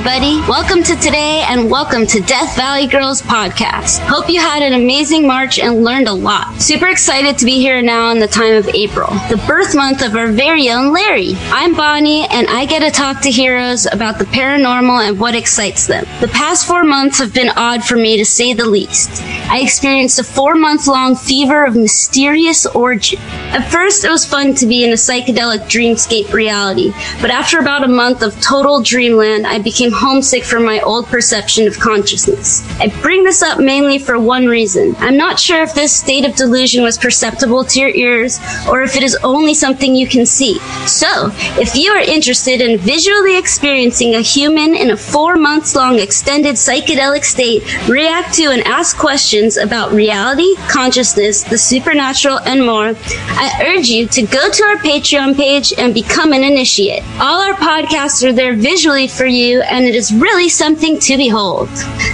everybody. Welcome to today and welcome to Death Valley Girls podcast. Hope you had an amazing March and learned a lot. Super excited to be here now in the time of April, the birth month of our very own Larry. I'm Bonnie and I get to talk to heroes about the paranormal and what excites them. The past four months have been odd for me to say the least. I experienced a four month long fever of mysterious origin. At first, it was fun to be in a psychedelic dreamscape reality, but after about a month of total dreamland, I became homesick from my old perception of consciousness. I bring this up mainly for one reason. I'm not sure if this state of delusion was perceptible to your ears or if it is only something you can see. So, if you are interested in visually experiencing a human in a four months long extended psychedelic state react to and ask questions about reality, consciousness, the supernatural, and more, I urge you to go to our Patreon page and become an initiate. All our podcasts are there visually for you, and it is really something to behold.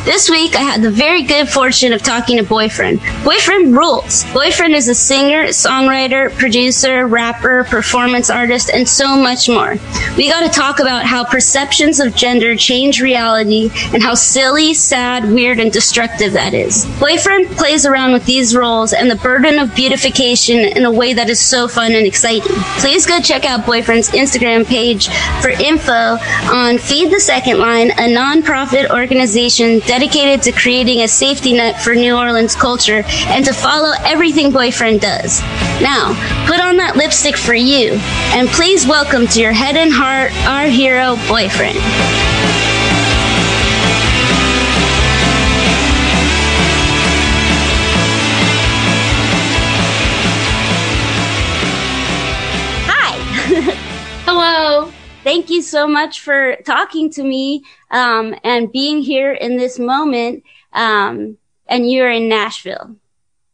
This week, I had the very good fortune of talking to Boyfriend. Boyfriend rules. Boyfriend is a singer, songwriter, producer, rapper, performance artist, and so much more. We got to talk about how perceptions of gender change reality and how silly, sad, weird, and destructive that is. Boyfriend plays around with these roles and the burden of beautification in a way that is so fun and exciting. Please go check out Boyfriend's Instagram page for info on Feed the Second Line, a nonprofit organization dedicated to creating a safety net for New Orleans culture and to follow everything Boyfriend does. Now, put on that lipstick for you, and please welcome to your head and heart our hero, Boyfriend. Thank you so much for talking to me um, and being here in this moment. Um, and you're in Nashville.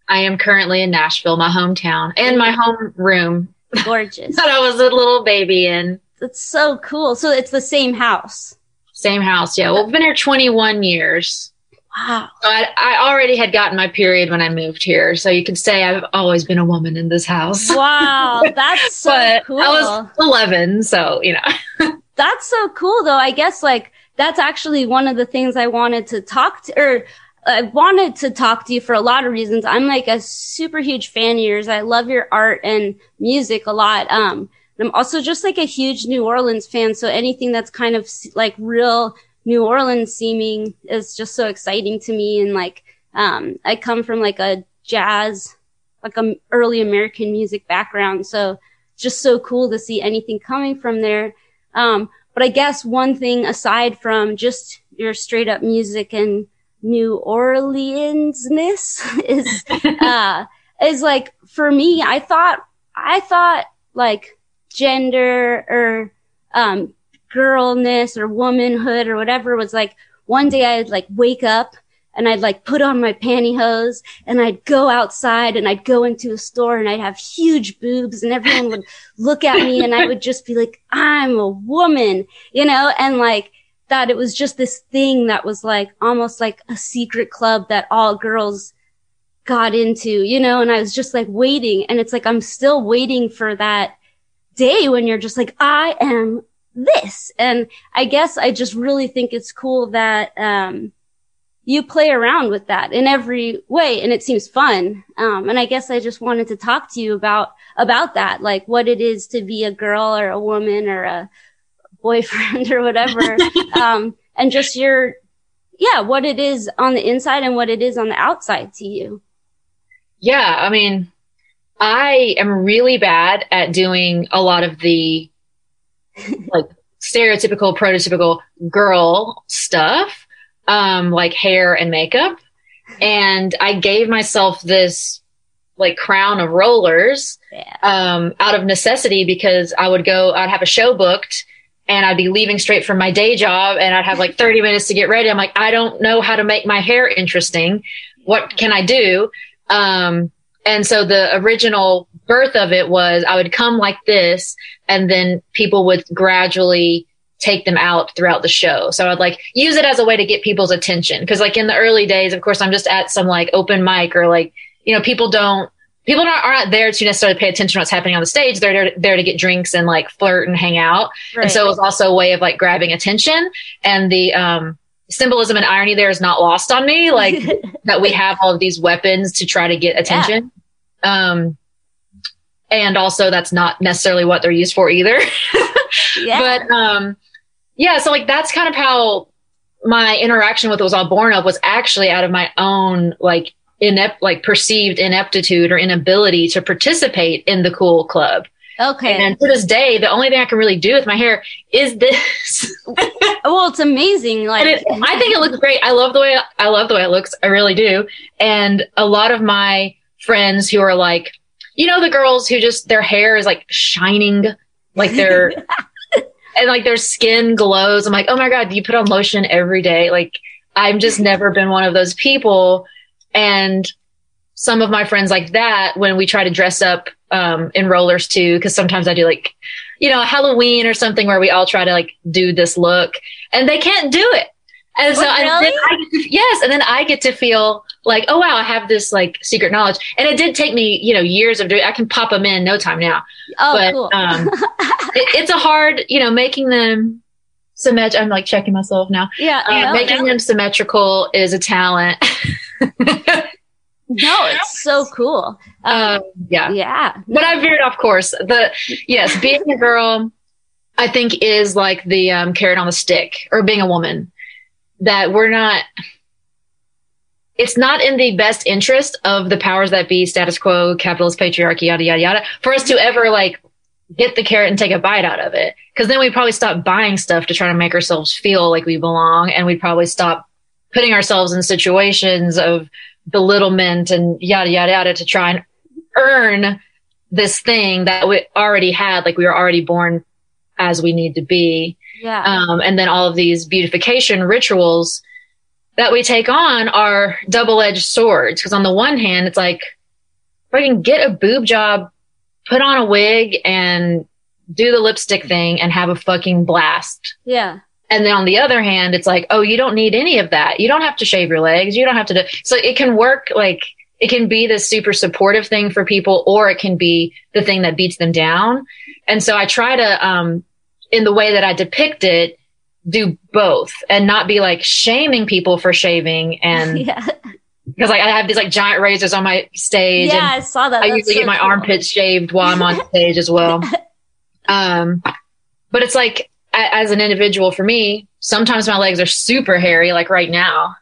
I am currently in Nashville, my hometown, and my home room Gorgeous. that I was a little baby in. That's so cool. So it's the same house. Same house, yeah. Well, we've been here 21 years. Wow. So I, I already had gotten my period when I moved here, so you could say I've always been a woman in this house. Wow. That's so cool. I was 11, so you know. That's so cool though. I guess like that's actually one of the things I wanted to talk to or I wanted to talk to you for a lot of reasons. I'm like a super huge fan of yours. I love your art and music a lot. Um, I'm also just like a huge New Orleans fan. So anything that's kind of like real New Orleans seeming is just so exciting to me. And like, um, I come from like a jazz, like a early American music background. So just so cool to see anything coming from there. Um, but I guess one thing aside from just your straight up music and New Orleansness is, uh, is like for me, I thought, I thought like gender or, um, girlness or womanhood or whatever was like one day I'd like wake up and I'd like put on my pantyhose and I'd go outside and I'd go into a store and I'd have huge boobs and everyone would look at me and I would just be like, I'm a woman, you know, and like that it was just this thing that was like almost like a secret club that all girls got into, you know, and I was just like waiting and it's like, I'm still waiting for that day when you're just like, I am this. And I guess I just really think it's cool that, um, you play around with that in every way and it seems fun. Um, and I guess I just wanted to talk to you about, about that, like what it is to be a girl or a woman or a boyfriend or whatever. um, and just your, yeah, what it is on the inside and what it is on the outside to you. Yeah, I mean, I am really bad at doing a lot of the like stereotypical, prototypical girl stuff, um, like hair and makeup. And I gave myself this like crown of rollers, Yeah. um, out of necessity because I would go, I'd have a show booked and I'd be leaving straight from my day job and I'd have like 30 minutes to get ready. I'm like, I don't know how to make my hair interesting. What can I do? Um, and so the original birth of it was I would come like this and then people would gradually take them out throughout the show. So I'd like use it as a way to get people's attention. Cause like in the early days, of course, I'm just at some like open mic or like, you know, people don't people are, are not there to necessarily pay attention to what's happening on the stage. They're there, there to get drinks and like flirt and hang out. Right. And so it was also a way of like grabbing attention and the, um, symbolism and irony there is not lost on me. Like that we have all of these weapons to try to get attention. Um, and also that's not necessarily what they're used for either. yeah. But, um, yeah, so like that's kind of how my interaction with it was all born of was actually out of my own like inept, like perceived ineptitude or inability to participate in the cool club. okay. And to this day, the only thing I can really do with my hair is this. well, it's amazing. Like, it, I think it looks great. I love the way I love the way it looks. I really do. And a lot of my friends who are like, you know, the girls who just their hair is like shining, like they're and like their skin glows. I'm like, oh my god, do you put on lotion every day? Like, I've just never been one of those people. And some of my friends like that, when we try to dress up um, in rollers too, because sometimes I do like, you know, Halloween or something where we all try to like do this look, and they can't do it. And so then really? I to, yes, and then I get to feel like, oh wow, I have this like secret knowledge. And it did take me, you know, years of doing. I can pop them in no time now. oh, but cool. um, it, it's a hard, you know, making them symmetric. I'm like checking myself now. yeah. Uh, no, making them symmetrical is a talent. no, it's so cool. Um, um, yeah. yeah. but I veered off course. The yes, being a girl, I think is like the um, carrot on the stick, or being a woman. That we're not. It's not in the best interest of the powers that be, status quo, capitalist patriarchy, yada yada yada, for us to ever like get the carrot and take a bite out of it. Because then we'd probably stop buying stuff to try to make ourselves feel like we belong, and we'd probably stop putting ourselves in situations of belittlement and yada yada yada to try and earn this thing that we already had, like we were already born as we need to be. Yeah. Um, and then all of these beautification rituals that we take on are double edged swords. Cause on the one hand, it's like, can get a boob job, put on a wig and do the lipstick thing and have a fucking blast. yeah. And then on the other hand, it's like, oh, you don't need any of that. You don't have to shave your legs. You don't have to do. So it can work like it can be this super supportive thing for people, or it can be the thing that beats them down. And so I try to, um, in the way that I depict it, do both and not be like shaming people for shaving. And yeah. because like I have these like giant razors on my stage Yeah. I saw that. I That's usually so get my cool. armpits shaved while I'm on stage as well. Um, but it's like a- as an individual for me, sometimes my legs are super hairy, like right now.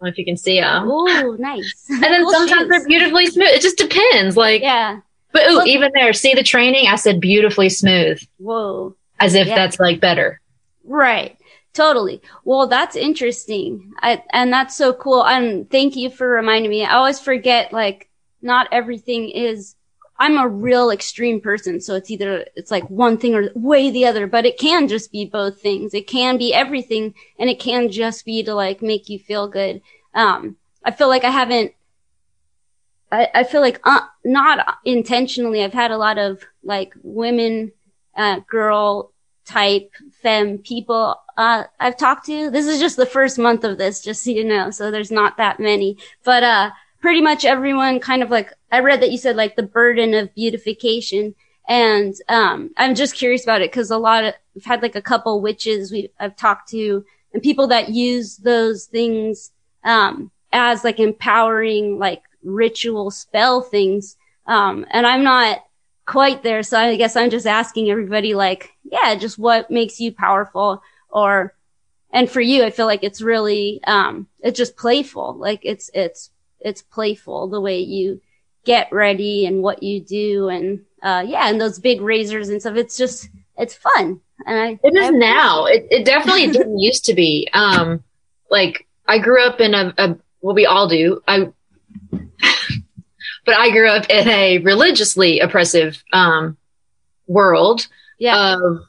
I don't know if you can see them. Ooh, nice. And then Cool sometimes shoes. they're beautifully smooth. It just depends. Like, Yeah. but ooh, Well- even there, see the training? I said beautifully smooth, Whoa. as if Yeah. that's like better. Right. Totally. Well, that's interesting. I, and that's so cool. And thank you for reminding me. I always forget, like, not everything is, I'm a real extreme person. So it's either, it's like one thing or way the other, but it can just be both things. It can be everything and it can just be to like make you feel good. Um, I feel like I haven't, I, I feel like, uh, not intentionally, I've had a lot of like women, uh, girl type femme people uh I've talked to. This is just the first month of this, just so you know. So there's not that many. But uh pretty much everyone kind of like I read that you said like the burden of beautification. And um I'm just curious about it because a lot of I've had like a couple witches we I've talked to and people that use those things um as like empowering like ritual spell things. Um and I'm not quite there. So I guess I'm just asking everybody like, yeah, just what makes you powerful or, and for you, I feel like it's really, um, it's just playful. Like it's, it's, it's playful the way you get ready and what you do. And, uh, yeah, and those big razors and stuff. It's just, it's fun. And I, It is I now. It, it definitely didn't used to be. Um, like I grew up in a, a well, we all do. I, but I grew up in a religiously oppressive um, world Yeah. of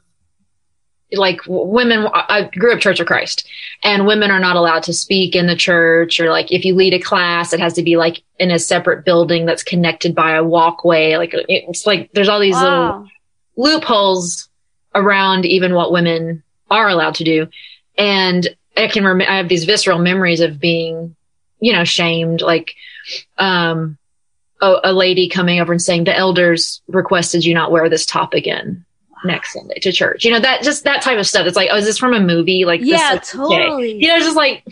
like women. I grew up Church of Christ, and women are not allowed to speak in the church, or like if you lead a class, it has to be like in a separate building that's connected by a walkway. Like it's like there's all these little loopholes around even what women are allowed to do. And I can rem- I have these visceral memories of being, you know, shamed. Like, um, a, a lady coming over and saying the elders requested you not wear this top again next Sunday to church. You know, that just that type of stuff. It's like, oh, is this from a movie? Like, Yeah, this, totally. You know, it's just like,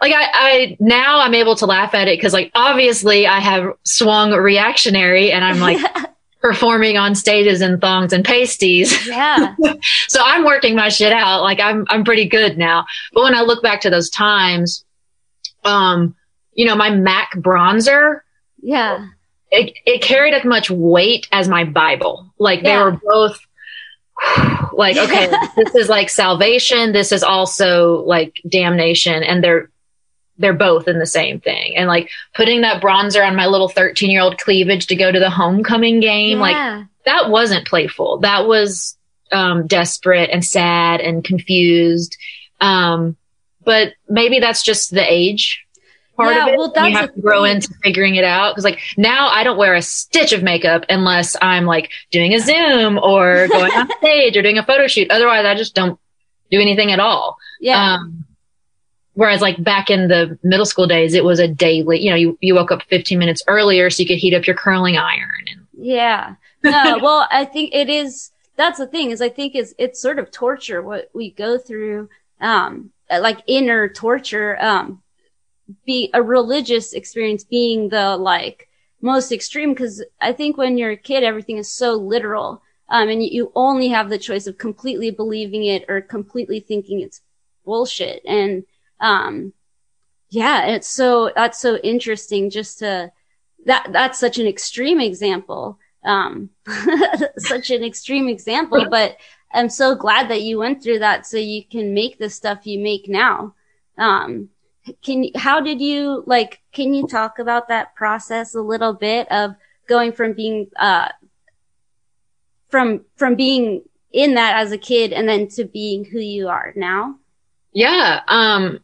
like I, I now I'm able to laugh at it because like obviously I have swung reactionary and I'm like performing on stages in thongs and pasties. yeah. so I'm working my shit out. Like I'm, I'm pretty good now. But when I look back to those times, um, you know, my MAC bronzer, Yeah. It, it carried as much weight as my Bible. Like they were both like, okay, this is like salvation. This is also like damnation. And they're, they're both in the same thing. And like putting that bronzer on my little 13 year old cleavage to go to the homecoming game, like that wasn't playful. That was, um, desperate and sad and confused. Um, but maybe that's just the age part Yeah, of it. well, that's you have to grow thing. into figuring it out. Cause like now I don't wear a stitch of makeup unless I'm like doing a Zoom or going on stage or doing a photo shoot. Otherwise I just don't do anything at all. yeah. Um, whereas like back in the middle school days, it was a daily, you know, you, you woke up 15 minutes earlier so you could heat up your curling iron and Yeah. No, well, I think it is, that's the thing is I think it's, it's sort of torture what we go through, um, like inner torture, um, be a religious experience being the like most extreme. Cause I think when you're a kid, everything is so literal. Um, and you only have the choice of completely believing it or completely thinking it's bullshit. And, um, yeah, it's so, that's so interesting just to, that, that's such an extreme example. Um, such an extreme example, but I'm so glad that you went through that so you can make the stuff you make now. Um, can you, how did you like, can you talk about that process a little bit of going from being, uh, from, from being in that as a kid and then to being who you are now? Yeah. Um,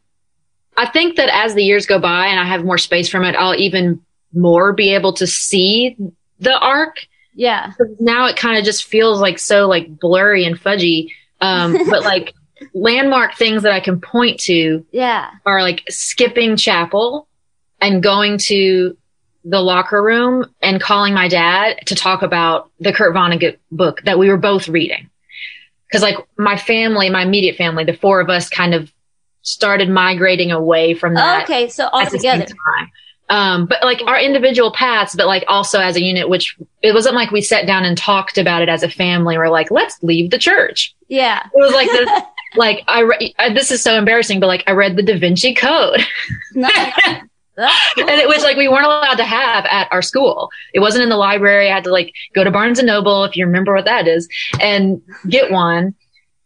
I think that as the years go by and I have more space from it, I'll even more be able to see the arc. Yeah. Now it kind of just feels like so like blurry and fudgy. Um, but like landmark things that I can point to Yeah. are like skipping chapel and going to the locker room and calling my dad to talk about the Kurt Vonnegut book that we were both reading. Cause like my family, my immediate family, the four of us kind of started migrating away from that. okay. So all at the same together. Um, but like our individual paths, but like also as a unit, which it wasn't like we sat down and talked about it as a family. We're like, let's leave the church. Yeah. It was like this, like I, re- I, this is so embarrassing, but like I read the Da Vinci Code. Nice. That's cool. and it was like we weren't allowed to have at our school. It wasn't in the library. I had to like go to Barnes and Noble, if you remember what that is, and get one.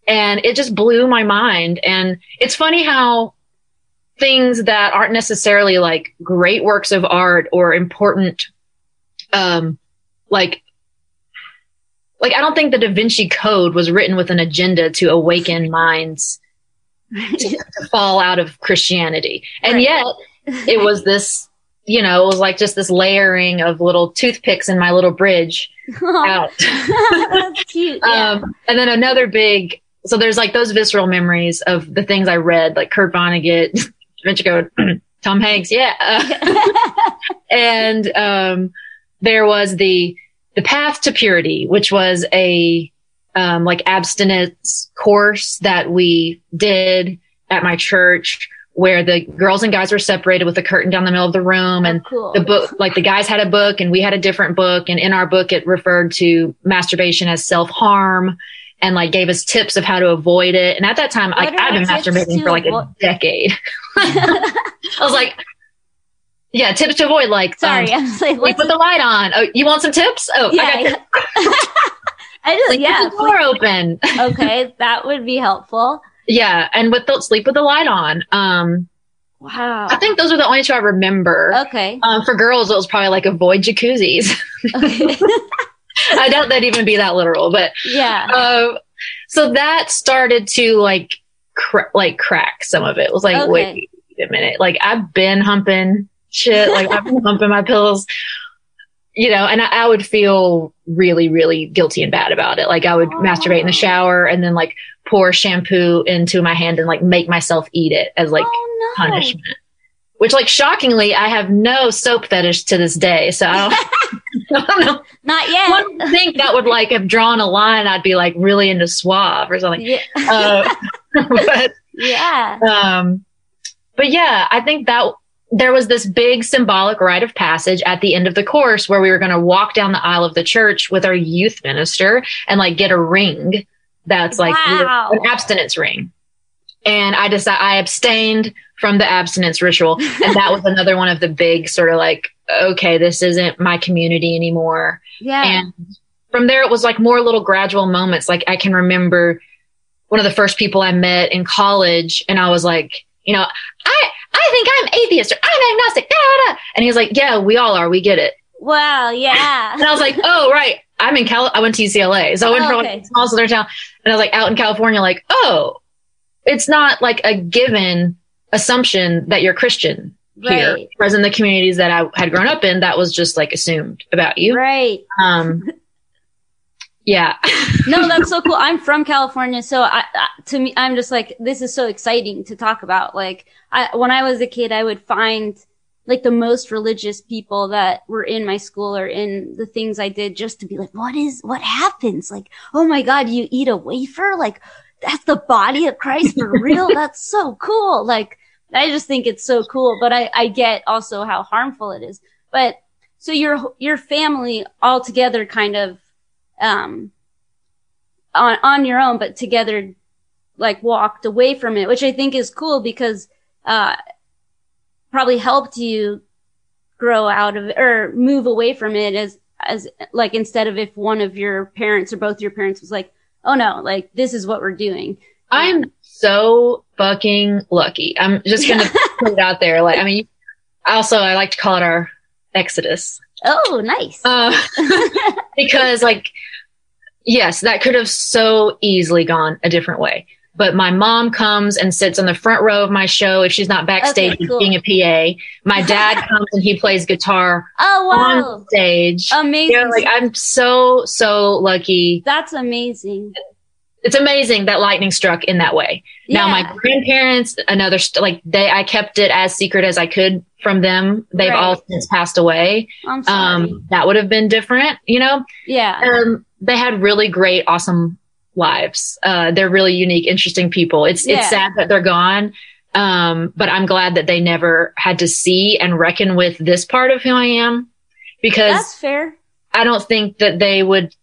And it just blew my mind. And it's funny how things that aren't necessarily like great works of art or important, um, like, like I don't think the Da Vinci Code was written with an agenda to awaken minds to, to fall out of Christianity. And Right. yet it was this, you know, it was like just this layering of little toothpicks in my little bridge out. That's cute. Yeah. Um, and then another big, so there's like those visceral memories of the things I read, like Kurt Vonnegut, Da Vinci Code, Tom Hanks, yeah. and um, there was the the path to purity, which was a um, like abstinence course that we did at my church, where the girls and guys were separated with a curtain down the middle of the room, and Oh, cool. the book, like the guys had a book and we had a different book. And in our book, it referred to masturbation as self harm and like gave us tips of how to avoid it. And at that time, like What I've been masturbating for like a decade. I was like, yeah, tips to avoid, like, Sorry, um, I was like, like put the light on. Oh, you want some tips? Oh, yeah, I got yeah. I just, like, yeah. keep the door open. okay, that would be helpful. yeah. And with the sleep with the light on. Um, Wow. I think those are the only two I remember. Okay. Um, for girls, it was probably like avoid jacuzzis. Okay. I doubt that'd even be that literal, but yeah. Uh, so that started to like, cr- like crack some of it. It was like, Okay. wait a minute. Like I've been humping shit. Like I've been humping my pills, you know, and I, I would feel really, really guilty and bad about it. Like I would masturbate in the shower and then like pour shampoo into my hand and like make myself eat it as like oh no. punishment. which like shockingly, I have no soap fetish to this day. So I don't, know. Not yet. One would think that would like have drawn a line. I'd be like really into suave or something. Yeah. Uh, but, yeah. um, but yeah, I think that there was this big symbolic rite of passage at the end of the course where we were going to walk down the aisle of the church with our youth minister and like get a ring that's like Wow. an abstinence ring. And I decided I abstained from the abstinence ritual. And that was another one of the big sort of like, okay, this isn't my community anymore. Yeah. And from there, it was like more little gradual moments. Like I can remember one of the first people I met in college, and I was like, you know, I I think I'm atheist or I'm agnostic. Da, da, da. And he was like, yeah, we all are. We get it. wow. Yeah. And I was like, oh right, I'm in Cal. I went to UCLA, so I went Oh, from okay. a small southern town, and I was like out in California, like, oh, it's not like a given assumption that you're Christian here. Right. Whereas in the communities that I had grown up in, that was just like assumed about you. Right. Um, yeah. No, that's so cool. I'm from California, so I, to me, I'm just like, this is so exciting to talk about. Like, I, when I was a kid, I would find like the most religious people that were in my school or in the things I did just to be like, what is, what happens? Like, oh my God, you eat a wafer? Like, that's the body of Christ for real? that's so cool. Like, I just think it's so cool, but I, I get also how harmful it is. But so your, your family all together kind of, um, on, on your own, but together, like walked away from it, which I think is cool because, uh, probably helped you grow out of or move away from it as, as like instead of if one of your parents or both your parents was like, oh no, like this is what we're doing. I'm so fucking lucky. I'm just going to put it out there. Like, I mean, also, I like to call it our exodus. Oh, nice. Uh, because like, yes, that could have so easily gone a different way. But my mom comes and sits on the front row of my show if she's not backstage Okay, cool. being a PA. My dad comes and he plays guitar oh, on stage. Amazing. You know, like I'm so so lucky. That's amazing. It's amazing that lightning struck in that way. Now my Yeah. grandparents, another st- like they, I kept it as secret as I could from them. They've Right. all since passed away. Um, that would have been different, you know. yeah. Um, they had really great, awesome lives. Uh, they're really unique, interesting people. It's Yeah. it's sad that they're gone. Um, but I'm glad that they never had to see and reckon with this part of who I am because That's fair. I don't think that they would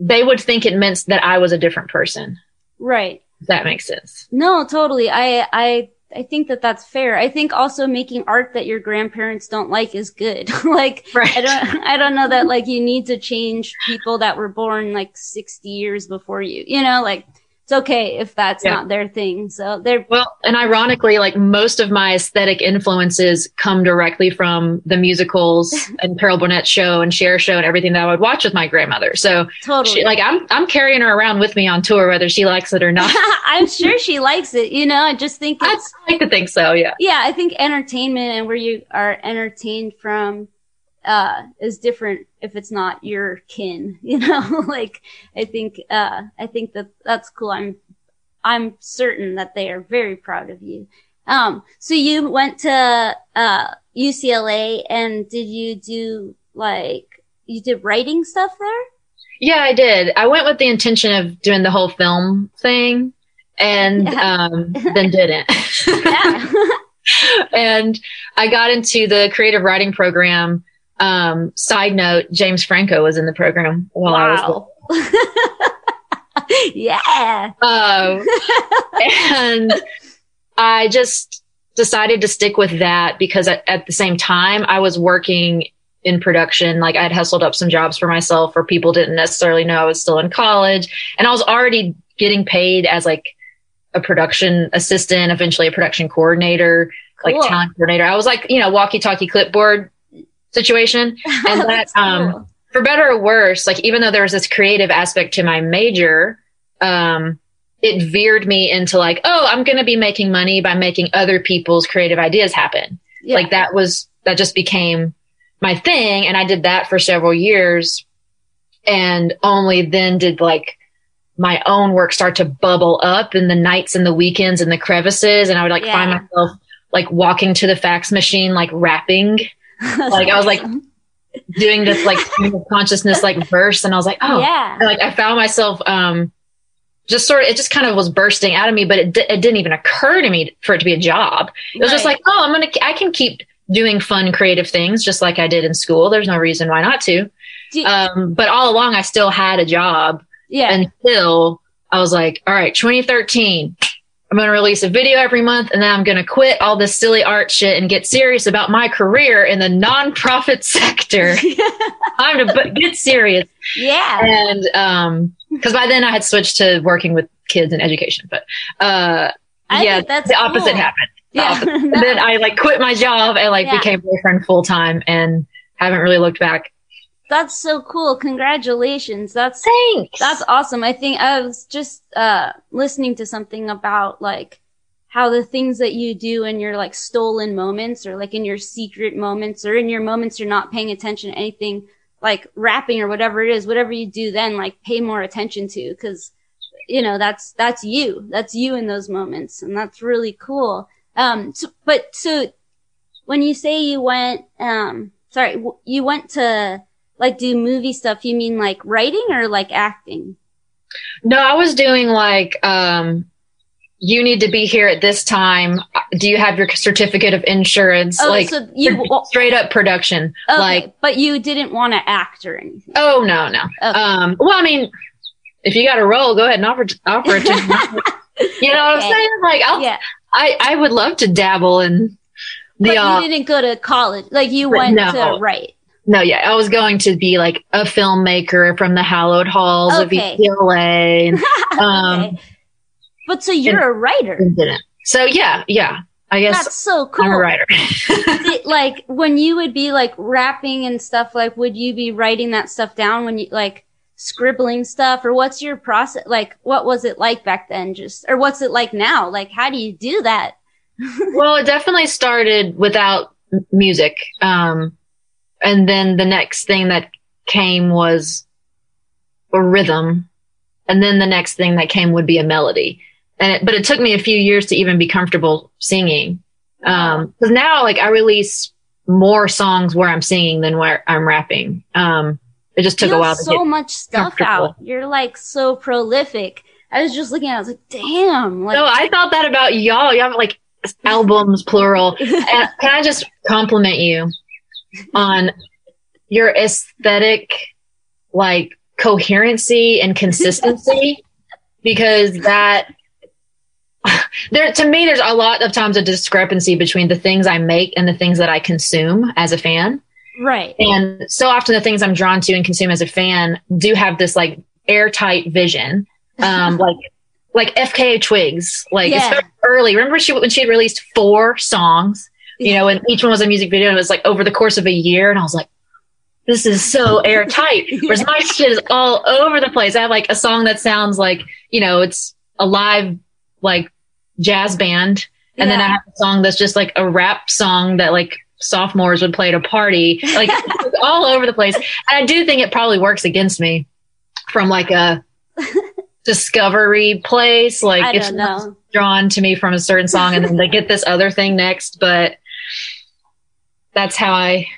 they would think it meant that I was a different person. Right. If that makes sense. No, totally. I, I, I think that that's fair. I think also making art that your grandparents don't like is good. like, Right. I don't, I don't know that like you need to change people that were born like 60 years before you, you know, like it's okay if that's Yeah. not their thing. So they're, Well, and ironically, like most of my aesthetic influences come directly from the musicals and Carol Burnett show and Cher show and everything that I would watch with my grandmother. So totally. she, like I'm I'm carrying her around with me on tour, whether she likes it or not. I'm sure she likes it, you know, I just think I like to think so. Yeah. yeah, I think entertainment and where you are entertained from uh is different if it's not your kin, you know? like I think uh I think that that's cool. I'm I'm certain that they are very proud of you. Um so you went to uh UCLA and did you do like you did writing stuff there? Yeah, I did. I went with the intention of doing the whole film thing and Yeah. um, then didn't. And I got into the creative writing program. Um, side note, James Franco was in the program while I was wow. yeah. Um, and I just decided to stick with that because at, at the same time I was working in production. Like I'd hustled up some jobs for myself where people didn't necessarily know I was still in college and I was already getting paid as like a production assistant, eventually a production coordinator, like Cool. talent coordinator. I was like, you know, walkie talkie clipboard situation. And that, um, cool. for better or worse, like even though there was this creative aspect to my major, um, it veered me into like, oh, I'm going to be making money by making other people's creative ideas happen. Yeah. Like that was, that just became my thing. And I did that for several years and only then did like my own work start to bubble up in the nights and the weekends and the crevices. And I would like find myself like walking to the fax machine, like rapping. like I was like doing this like consciousness like verse, and I was like, oh, Yeah. And, like I found myself um just sort of it just kind of was bursting out of me, but it di- it didn't even occur to me for it to be a job. It was just like, oh, I'm gonna I can keep doing fun creative things just like I did in school. There's no reason why not to. Do- Um, but all along I still had a job yeah. until I was like, all right, 2013. I'm going to release a video every month and then I'm going to quit all this silly art shit and get serious about my career in the nonprofit sector. To bu- get serious. yeah. And, um, cause by then I had switched to working with kids in education, but, uh, I yeah, that's the opposite happened. The Yeah. opposite. Then I like quit my job and like Yeah. became boyfriend full time and haven't really looked back. That's so cool. Congratulations. That's Thanks. That's awesome. I think I was just uh listening to something about like how the things that you do in your like stolen moments or like in your secret moments or in your moments you're not paying attention to anything like rapping or whatever it is, whatever you do then like pay more attention to because you know that's that's you. That's you in those moments and that's really cool. Um so, but so when you say you went um sorry, you went to like do movie stuff, you mean like writing or like acting? No, I was doing like, um, you need to be here at this time. Do you have your certificate of insurance? Oh, like so you straight up production. okay, Like, but you didn't want to act or anything. oh no, no. Okay. Um, well, I mean, if you got a role, go ahead and offer, offer it to. You know what I'm saying? Like, I'll, yeah, I, I would love to dabble in the, but uh, you didn't go to college. Like you went no. to write. No, yeah, I was going to be like a filmmaker from the hallowed halls Okay. of UCLA and, um, okay. But so you're a writer. So yeah, yeah, I guess That's so cool. I'm a writer. Did- like when you would be like rapping and stuff, like would you be writing that stuff down when you like scribbling stuff or what's your process? Like what was it like back then? Just, or what's it like now? Like how do you do that? well, it definitely started without music. Um, and then the next thing that came was a rhythm. And then the next thing that came would be a melody. And it, but it took me a few years to even be comfortable singing. Um, cause now like I release more songs where I'm singing than where I'm rapping. Um, it just took a while to so get much stuff out. You're like so prolific. I was just looking at it, I was like, damn. Like, No, I thought that about y'all. You have like albums, plural. And can I just compliment you on your aesthetic, like coherency and consistency? because that, there, to me, there's a lot of times a discrepancy between the things I make and the things that I consume as a fan. right. And so often the things I'm drawn to and consume as a fan do have this like airtight vision. Um, like, like FKA Twigs, like Yeah. early. Remember she, when she had released four songs, you know, and each one was a music video and it was like over the course of a year. And I was like, this is so airtight. Whereas my shit is all over the place. I have like a song that sounds like, you know, it's a live, like jazz band. And then I have a song that's just like a rap song that like sophomores would play at a party. Like all over the place. And I do think it probably works against me from like a discovery place. Like I don't someone's know. drawn to me from a certain song and then they get this other thing next, but that's how I,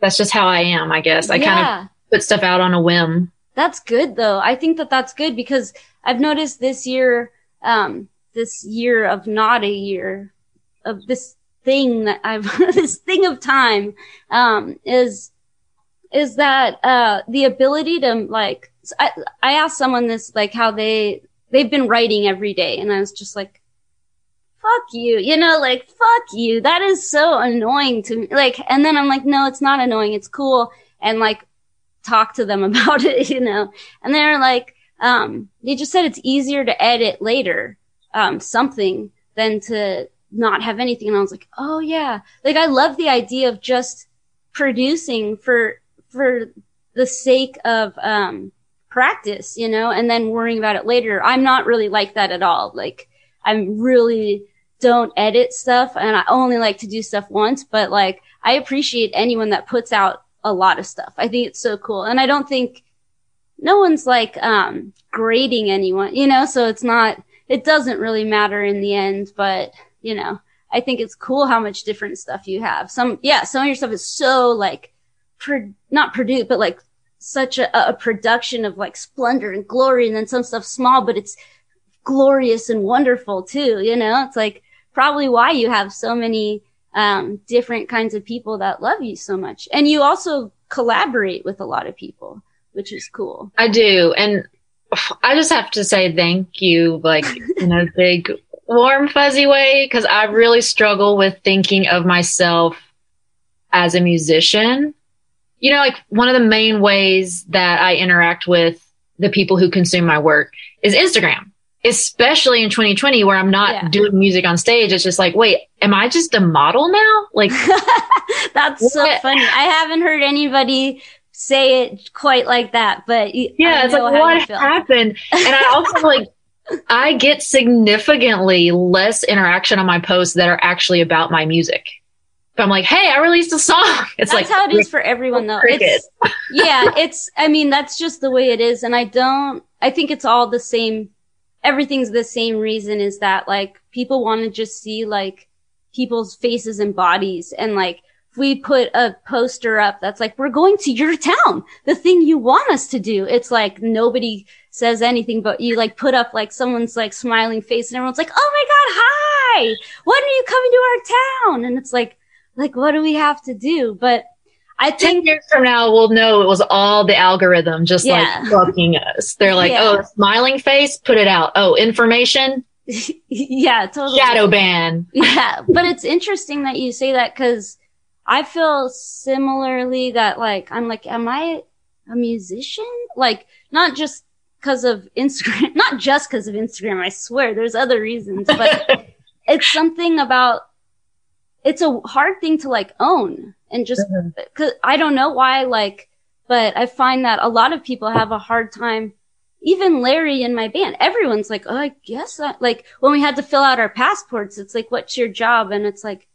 that's just how I am, I guess. I kind of put stuff out on a whim. That's good though. I think that that's good because I've noticed this year, um, this year of not a year of this thing that I've, this thing of time, um, is, is that, uh, the ability to like, I, I asked someone this, like how they, they've been writing every day and I was just like, fuck you, you know, like, fuck you. That is so annoying to me. Like, and then I'm like, no, it's not annoying. It's cool. And like, talk to them about it, you know, and they're like, um, they just said it's easier to edit later, um, something than to not have anything. And I was like, oh yeah, like I love the idea of just producing for, for the sake of, um, practice, you know, and then worrying about it later. I'm not really like that at all. Like I'm really don't edit stuff and I only like to do stuff once, but like I appreciate anyone that puts out a lot of stuff. I think it's so cool. And I don't think no one's like, um, grading anyone, you know, so it's not, it doesn't really matter in the end, but you know, I think it's cool how much different stuff you have. Some, yeah, some of your stuff is so like, pro- not produced, but like such a, a production of like splendor and glory. And then some stuff small, but it's glorious and wonderful too. You know, it's like probably why you have so many, um, different kinds of people that love you so much. And you also collaborate with a lot of people, which is cool. I do. And I just have to say thank you, like in a big, warm, fuzzy way, because I really struggle with thinking of myself as a musician. You know, like one of the main ways that I interact with the people who consume my work is Instagram, especially in 2020 where I'm not yeah. doing music on stage. It's just like, wait, am I just a model now? Like, that's what? so funny. I haven't heard anybody say it quite like that, but yeah, it's like what happened. And I also like, I get significantly less interaction on my posts that are actually about my music. If I'm like, hey, I released a song. It's that's like how it is for everyone though. It's, yeah, it's I mean, that's just the way it is. And I don't I think it's all the same everything's the same reason is that like people want to just see like people's faces and bodies and like if we put a poster up that's like, we're going to your town, the thing you want us to do. It's like nobody says anything, but you like put up like someone's like smiling face and everyone's like, Oh my God, hi. When are you coming to our town? And it's like, like, what do we have to do? But I think 10 years from now, we'll know it was all the algorithm just yeah. like fucking us. They're like, yeah. oh, smiling face, put it out. Oh, information. yeah, totally. Shadow ban. Yeah. But it's interesting that you say that because I feel similarly that like, I'm like, am I a musician? Like, not just because of Instagram, not just because of Instagram. I swear there's other reasons, but it's something about, it's a hard thing to like own and just, mm-hmm. cause I don't know why, like, but I find that a lot of people have a hard time even Larry in my band, everyone's like, oh, I guess that, like, when we had to fill out our passports, it's like, what's your job? And it's like,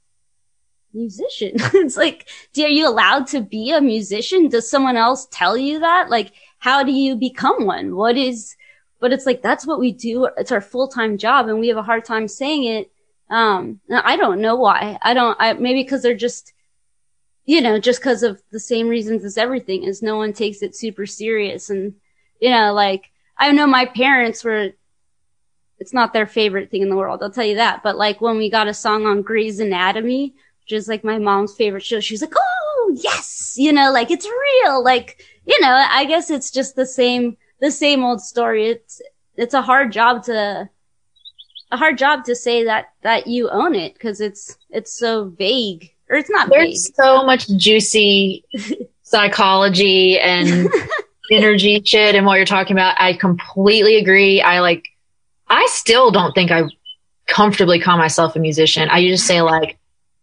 musician. it's like, are you allowed to be a musician? Does someone else tell you that? Like, how do you become one? What is, but it's like, that's what we do. It's our full-time job and we have a hard time saying it. Um, I don't know why. I don't, I, maybe cause they're just, you know, just cause of the same reasons as everything is no one takes it super serious. And, you know, like, I know my parents were, it's not their favorite thing in the world. I'll tell you that. But like when we got a song on Grey's Anatomy, which is like my mom's favorite show. She's like, Oh, yes. You know, like it's real. Like, you know, I guess it's just the same, the same old story. It's, it's a hard job to, a hard job to say that, that you own it because it's, it's so vague or it's not There's vague. so much juicy psychology and energy shit and what you're talking about. I completely agree. I like, I still don't think I comfortably call myself a musician. I just say like,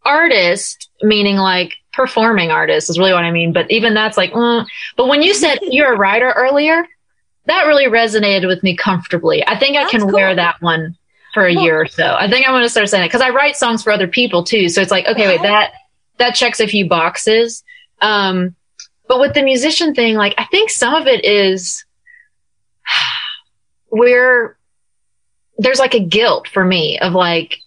artist, meaning like performing artist is really what I mean. But even that's like, mm. but when you said you're a writer earlier, that really resonated with me comfortably. I think I can cool. wear that one for a well, year or so. I think I'm going to start saying it because I write songs for other people too. So it's like, okay, wait, that, that checks a few boxes. Um, but with the musician thing, like I think some of it is where there's like a guilt for me of like,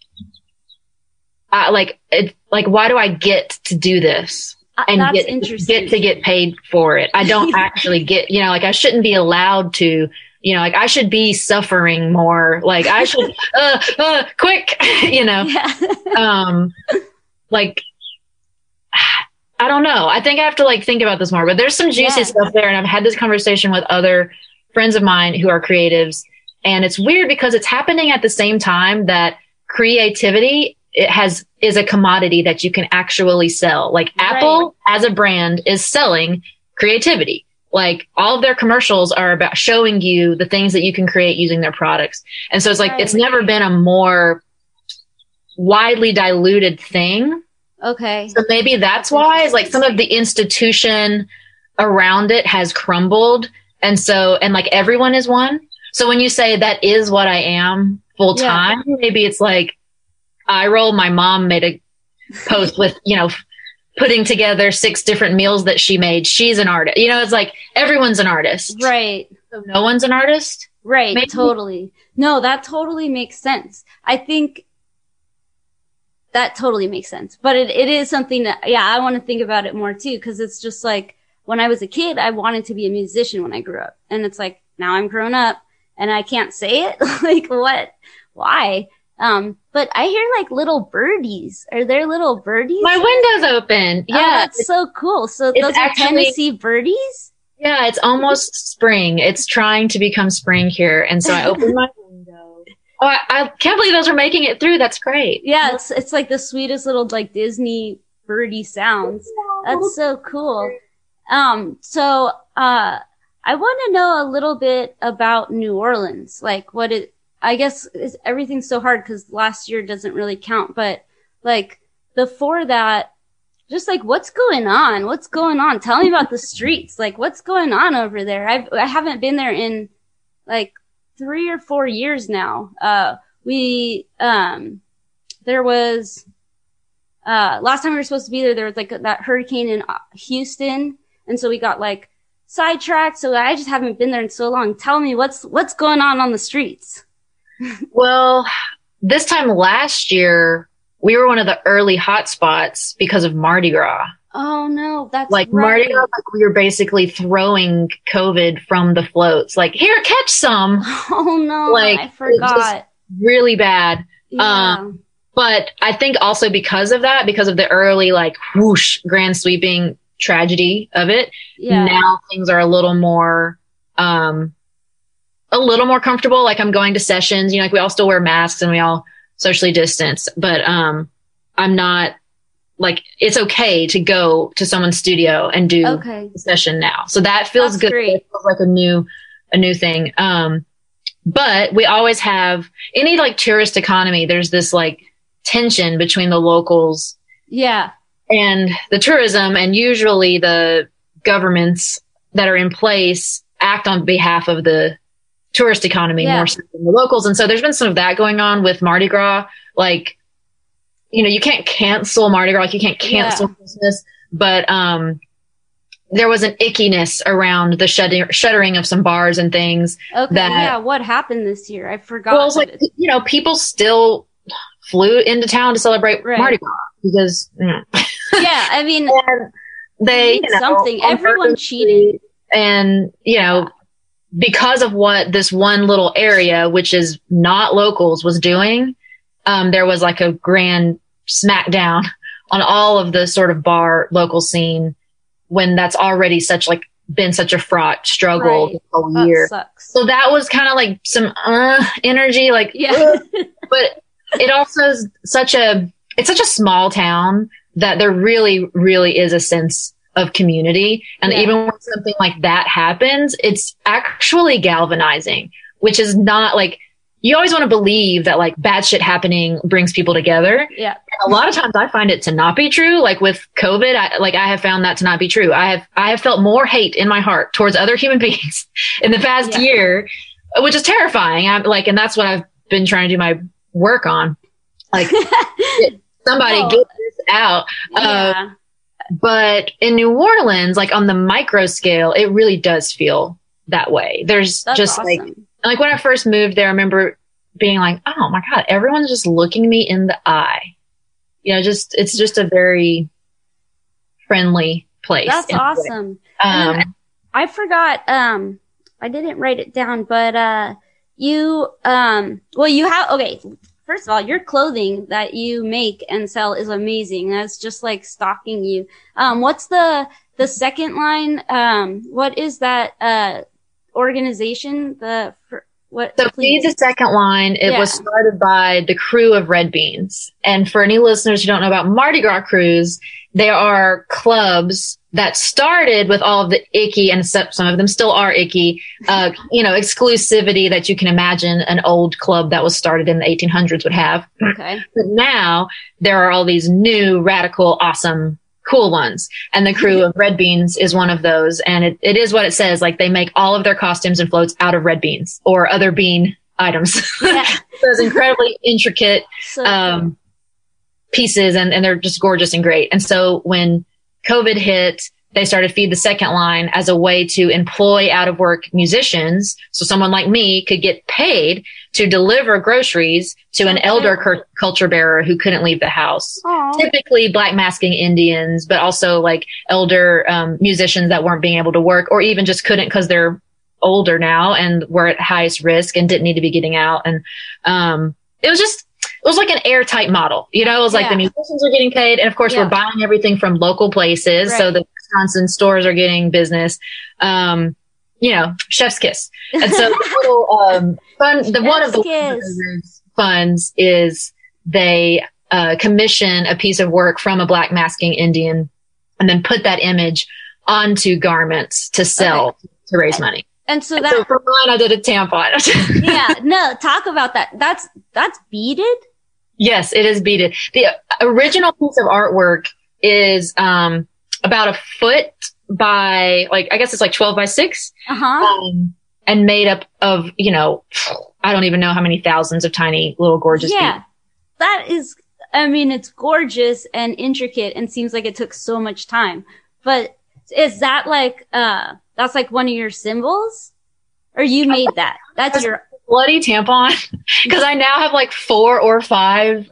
uh, like it, like why do I get to do this uh, and That's get get to get paid for it? I don't actually get you know like I shouldn't be allowed to you know like I should be suffering more like I should uh, uh quick you know yeah. um like I don't know. I think I have to like think about this more, but there's some juicy yeah. stuff there. And I've had this conversation with other friends of mine who are creatives. And it's weird because it's happening at the same time that creativity it has is a commodity that you can actually sell. Like right. Apple as a brand is selling creativity. Like all of their commercials are about showing you the things that you can create using their products. And so it's like right. it's never been a more widely diluted thing. Okay. So maybe that's why is like some of the institution around it has crumbled. And so and like everyone is one. So when you say that is what I am full time, yeah. maybe it's like I roll. My mom made a post with, you know, putting together six different meals that she made. She's an artist. You know, it's like everyone's an artist. Right. So no one's an artist. Right. Maybe. Totally. No, that totally makes sense. I think that totally makes sense. But it, it is something that, yeah, I want to think about it more too. Cause it's just like when I was a kid, I wanted to be a musician when I grew up. And it's like now I'm grown up and I can't say it. like what? Why? Um, but I hear like little birdies. Are there little birdies? My window's open. Yeah. Oh, that's so cool. So those actually, are Tennessee birdies? Yeah, it's almost spring. It's trying to become spring here. And so I opened my window. Oh, I, I, can't believe those are making it through. That's great. Yeah, it's it's like the sweetest little like Disney birdie sounds. That's so cool. Um, so uh I want to know a little bit about New Orleans. Like what it I guess everything's so hard because last year doesn't really count, but like before that, just like what's going on? What's going on? Tell me about the streets. Like what's going on over there? I've, I haven't been there in like three or four years now. Uh, we, um, there was, uh, last time we were supposed to be there, there was like that hurricane in uh, Houston. And so we got like sidetracked. So I just haven't been there in so long. Tell me what's, what's going on on the streets well, this time last year, we were one of the early hotspots because of Mardi Gras. Oh no, that's like right. Mardi Gras. Like we were basically throwing COVID from the floats. Like here, catch some. Oh no, like I forgot. Really bad. Yeah. Um, but I think also because of that, because of the early like whoosh grand sweeping tragedy of it, yeah. now things are a little more um a little more comfortable. Like I'm going to sessions, you know, like we all still wear masks and we all socially distance, but, um, I'm not like, it's okay to go to someone's studio and do okay. a session now. So that feels That's good. Great. It feels like a new, a new thing. Um, but we always have any like tourist economy. There's this like tension between the locals. Yeah. And the tourism and usually the governments that are in place act on behalf of the tourist economy yeah. more so than the locals. And so there's been some of that going on with Mardi Gras. Like, you know, you can't cancel Mardi Gras, like you can't cancel yeah. Christmas, but, um, there was an ickiness around the shutter- shuttering of some bars and things. Okay, that, yeah. What happened this year? I forgot. Well, it's like it. you know, people still flew into town to celebrate right. Mardi Gras because. Mm. yeah, I mean, they you know, something. Everyone cheated, and you know, yeah because of what this one little area, which is not locals, was doing, um, there was like a grand smackdown on all of the sort of bar local scene when that's already such like been such a fraught struggle right. the whole that year. Sucks. So that was kind of like some uh energy, like yeah. but it also is such a it's such a small town that there really, really is a sense of community. And yeah. even when something like that happens, it's actually galvanizing, which is not like, you always want to believe that like bad shit happening brings people together. Yeah. And a lot of times I find it to not be true. Like with COVID, I, like I have found that to not be true. I have, I have felt more hate in my heart towards other human beings in the past yeah. year, which is terrifying. I'm like, and that's what I've been trying to do my work on. Like somebody oh. get this out. Yeah. Uh, but in New Orleans, like on the micro scale, it really does feel that way. There's That's just awesome. like, like when I first moved there, I remember being like, oh my God, everyone's just looking me in the eye. You know, just, it's just a very friendly place. That's awesome. Um, I forgot, um, I didn't write it down, but, uh, you, um, well, you have, okay, first of all, your clothing that you make and sell is amazing. That's just like stalking you. Um, what's the, the second line? Um, what is that, uh, organization? The, for, what? So please. the second line. It yeah. was started by the Krewe of Red Beans. And for any listeners who don't know about Mardi Gras crews, they are clubs that started with all of the icky and some of them still are icky, uh, you know, exclusivity that you can imagine an old club that was started in the 1800s would have. Okay. But now there are all these new, radical, awesome, cool ones. And the Krewe of Red Beans is one of those. And it, it is what it says. Like they make all of their costumes and floats out of red beans or other bean items. Yeah. Those incredibly intricate, so um. Pieces and, and they're just gorgeous and great. And so when COVID hit, they started Feed the Second Line as a way to employ out of work musicians. So someone like me could get paid to deliver groceries to an elder cur- culture bearer who couldn't leave the house. Aw. Typically black masking Indians, but also like elder um, musicians that weren't being able to work or even just couldn't because they're older now and were at highest risk and didn't need to be getting out. And, um, it was just, it was like an airtight model, you know, it was like Yeah. the musicians are getting paid. And of course Yeah. we're buying everything from local places. So Right. the Wisconsin stores are getting business. Um, you know, chef's kiss. And so the little, um, fun, the one of the funds is they, uh, commission a piece of work from a black masking Indian and then put that image onto garments to sell to raise money. And so So that, for mine, I did a tampon. yeah, no, talk about that. That's, that's beaded. Yes, it is beaded. The original piece of artwork is, um, about a foot by like, I guess it's like 12 by six. Uh huh. Um, and made up of, you know, I don't even know how many thousands of tiny little gorgeous Yeah. beads. That is, I mean, it's gorgeous and intricate and seems like it took so much time. But is that like, uh, that's like one of your symbols? Or you made that? That's your, Bloody tampon. Cause I now have like four or five.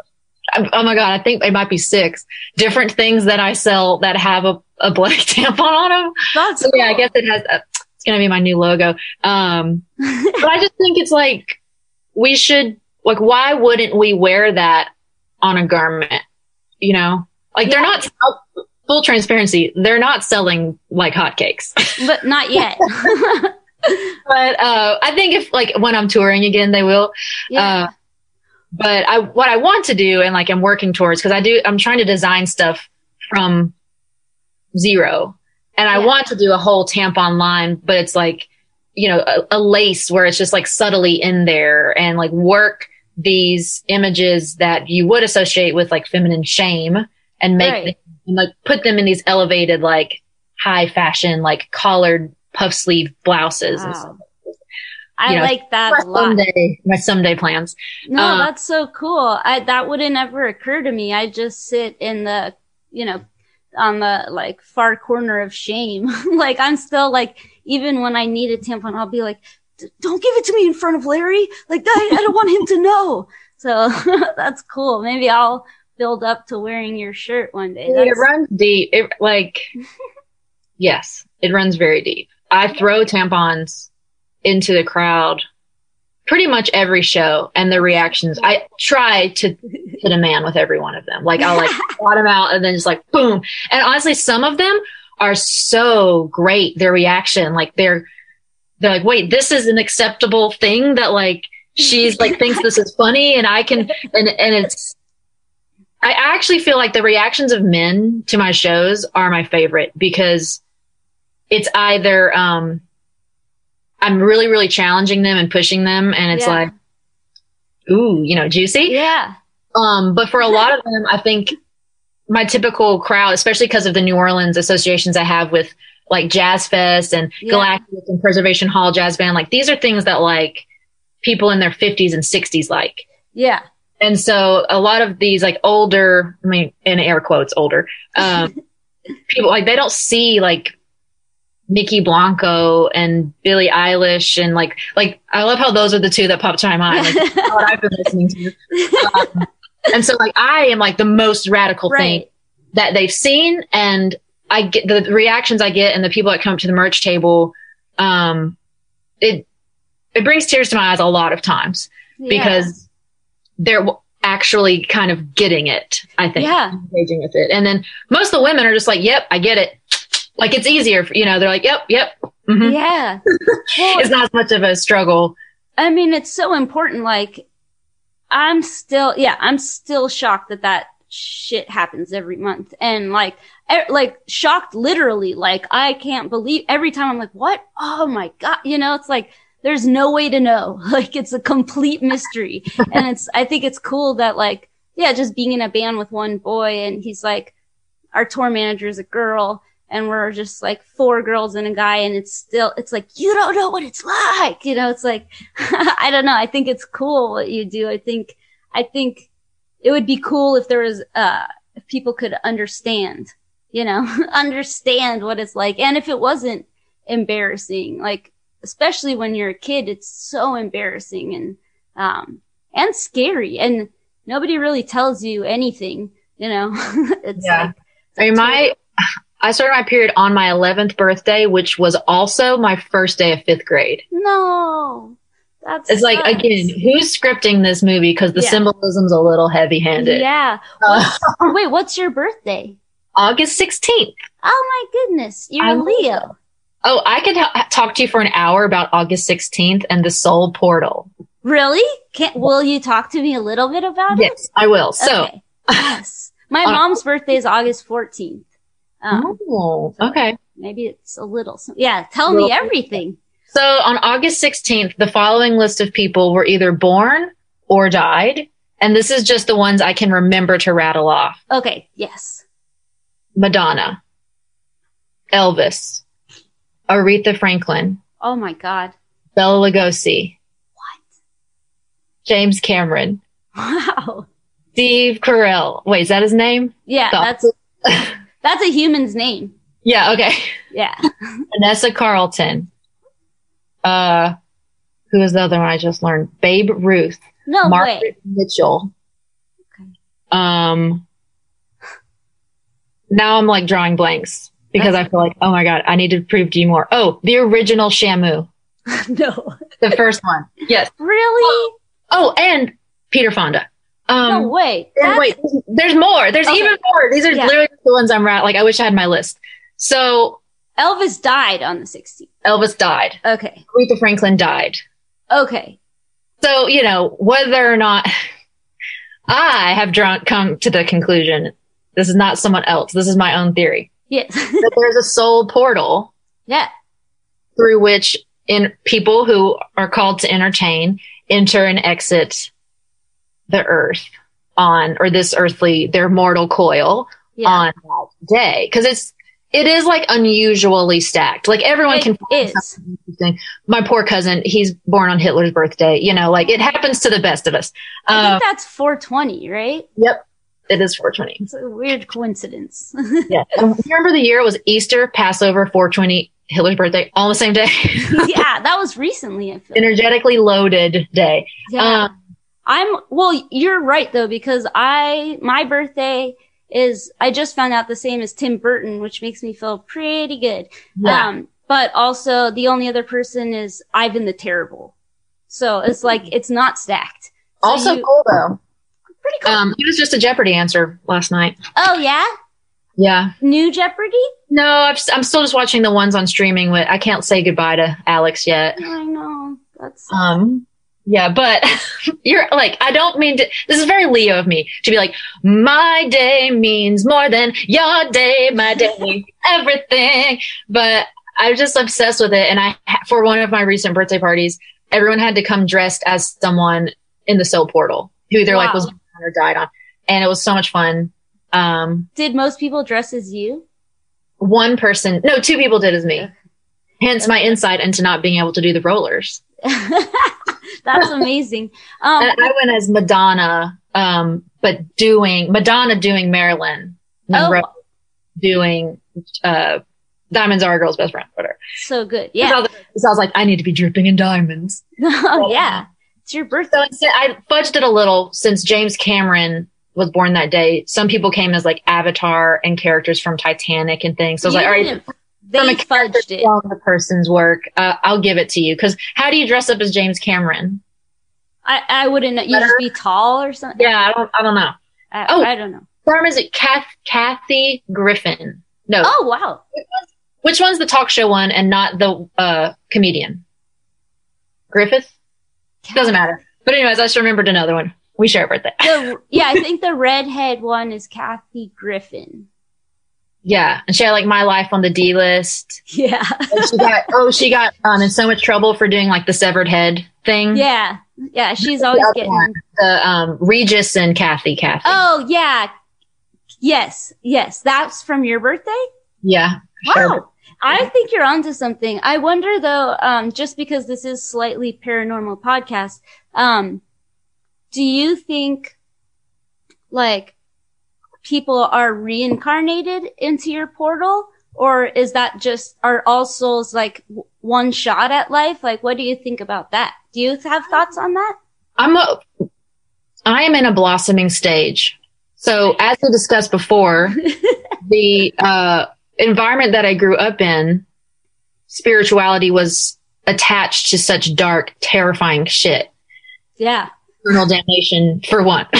Oh my God. I think it might be six different things that I sell that have a, a bloody tampon on them. that's So yeah, I guess it has, a, it's going to be my new logo. Um, but I just think it's like, we should, like, why wouldn't we wear that on a garment? You know, like they're not, full transparency, they're not selling like hotcakes. but not yet. But, uh, I think if like when I'm touring again, they will. yeah. Uh, but I, what I want to do and like I'm working towards, cause I do, I'm trying to design stuff from zero and I Yeah. want to do a whole tampon line, but it's like, you know, a, a lace where it's just like subtly in there and like work these images that you would associate with like feminine shame and make Right. them, and, like put them in these elevated, like high fashion, like collared puff sleeve blouses and Wow. stuff. I you know, like that a lot. someday, my someday plans. No, Uh, that's so cool. I, that wouldn't ever occur to me. I just sit in the, you know, on the like far corner of shame. like I'm still like, even when I need a tampon, I'll be like, don't give it to me in front of Larry. Like I, I don't want him to know. So that's cool. Maybe I'll build up to wearing your shirt one day. it runs deep. It like, yes, it runs very deep. I throw tampons into the crowd pretty much every show and the reactions. I try to hit a man with every one of them. Like I'll like swat them out and then just like boom. And honestly, some of them are so great. Their reaction, like they're, they're like, wait, this is an acceptable thing that like she's like thinks this is funny and I can, and, and it's, I actually feel like the reactions of men to my shows are my favorite because it's either, um, I'm really, really challenging them and pushing them and it's Yeah. like, ooh, you know, juicy. yeah. Um, but for a lot of them, I think my typical crowd, especially because of the New Orleans associations I have with like Jazz Fest and Yeah. Galactic and Preservation Hall Jazz Band, like these are things that like people in their 50s and 60s like. Yeah. And so a lot of these like older, I mean, in air quotes, older, um, people like they don't see like Mykki Blanco and Billie Eilish and like, like I love how those are the two that pop to my mind. Like, what I've been listening to. Um, and so like I am like the most radical thing that they've seen and I get the reactions I get and the people that come up to the merch table. Um, it, it brings tears to my eyes a lot of times Yeah. because they're actually kind of getting it, I think. Yeah. Engaging with it. And then most of the women are just like, yep, I get it. Like it's easier, for, you know, they're like, yep, yep. mhm. Yeah. Well, It's not as much of a struggle. I mean, it's so important. Like, I'm still, yeah, I'm still shocked that that shit happens every month. And like, e- like shocked literally. Like, I can't believe every time I'm like, what? Oh my God. You know, it's like, there's no way to know. Like, it's a complete mystery. and it's, I think it's cool that like, yeah, just being in a band with one boy and he's like, our tour manager is a girl and we're just like four girls and a guy and it's still, it's like, you don't know what it's like. You know, it's like, I don't know. I think it's cool what you do. I think, I think it would be cool if there was, uh, if people could understand you know, understand what it's like. And if it wasn't embarrassing, like, especially when you're a kid, it's so embarrassing and, um, and scary. And nobody really tells you anything, you know, it's Yeah. like, I mean, my, I started my period on my 11th birthday, which was also my first day of fifth grade. no, that's, It's like, again, who's scripting this movie? Cause the Yeah. symbolism's a little heavy handed. Yeah. Uh, Wait, what's your birthday? August 16th. Oh my goodness. You're I'm a Leo. Oh, I could ha- talk to you for an hour about August 16th and the soul portal. Really? Can will you talk to me a little bit about it? Yes, I will. So, Okay. yes. My Uh, mom's birthday is August 14th. Um, oh, okay. maybe it's a little. Yeah. Tell me everything. So on August 16th, the following list of people were either born or died. And this is just the ones I can remember to rattle off. Okay. Yes. Madonna, Elvis, Aretha Franklin, Oh my God. Bela Lugosi. What? James Cameron, Wow. Steve Carell. Wait, is that his name? Yeah. Stop. That's, that's a human's name. Yeah, okay. Yeah. Vanessa Carlton. Uh, who is the other one I just learned? Babe Ruth. No Margaret way. Mitchell. Okay. Um, now I'm like drawing blanks because I feel like, oh my God, I need to prove to you more. Oh, the original Shamu, no. the first one. Yes. Really? Oh, and Peter Fonda. Um, no way. and wait, there's more. There's Okay. even more. These are Yeah. literally the ones I'm ra- like, I wish I had my list. So Elvis died on the 16th. Elvis died. Okay. Aretha Franklin died. Okay. So, you know, whether or not I have drawn, come to the conclusion, this is not someone else. This is my own theory. Yes. that there's a soul portal yeah. through which in people who are called to entertain enter and exit the earth on, or this earthly, their mortal coil Yeah. on that day. Cause it's, it is like unusually stacked. Like everyone It can find is. interesting. My poor cousin, he's born on Hitler's birthday. You know, like it happens to the best of us. I Uh, think that's 420, right? yep. It is 420. It's a weird coincidence. Yeah. Remember the year it was Easter, Passover, 420, Hitler's birthday, all the same day? yeah, that was recently. Energetically loaded day. Yeah. Um, I'm, well, you're right though, because I, my birthday is, I just found out the same as Tim Burton, which makes me feel pretty good. yeah. Um, but also the only other person is Ivan the Terrible. So it's like, it's not stacked. So also you- cool though. pretty cool. Um, he was just a Jeopardy answer last night. oh yeah? Yeah. New Jeopardy? No, I've, s- I'm still just watching the ones on streaming with, I can't say goodbye to Alex yet. I know. That's, Um, yeah, but you're like, I don't mean to, this is very Leo of me to be like, my day means more than your day, my day means everything. But I'm just obsessed with it. And I, for one of my recent birthday parties, everyone had to come dressed as someone in the soul portal who either like was born or died on. And it was so much fun. Um, did most people dress as you? one person, no, two people did as me. Hence my insight into not being able to do the rollers. That's amazing. Um, And I went as Madonna, um, but doing Madonna doing Marilyn Monroe oh, doing uh, Diamonds Are a Girl's Best Friend, whatever. so good. Yeah. Yeah. So I was like, I need to be dripping in diamonds. oh, yeah. It's your birthday. So I fudged it a little since James Cameron was born that day. Some people came as like Avatar and characters from Titanic and things. So I was You like, all right, didn't- from they a fudged it. the person's work, uh, I'll give it to you. Because how do you dress up as James Cameron? I, I wouldn't. You just be tall or something. Yeah, I don't, I don't know. I, Oh. I don't know. Term is it Kath, Kathy Griffin? No, Oh, wow. which one's the talk show one and not the uh, comedian? Griffith? Doesn't matter. But anyways, I just remembered another one. We share a birthday. The, yeah, I think the redhead one is Kathy Griffin. Yeah, and she had like my life on the D list. Yeah. She got oh, she got um in so much trouble for doing like the severed head thing. Yeah. Yeah. She's always other getting. one, the um Regis and Kathy. Kathy. Oh, yeah. Yes. Yes. That's from your birthday? yeah. Wow. Sure. I think you're onto something. I wonder though, um, just because this is slightly paranormal podcast, um, do you think like people are reincarnated into your portal? Or is that just, are all souls like one shot at life? Like, what do you think about that? Do you have thoughts on that? I'm a, I am in a blossoming stage. So as we discussed before, the, uh, environment that I grew up in, spirituality was attached to such dark, terrifying shit. Yeah. Eternal damnation for one.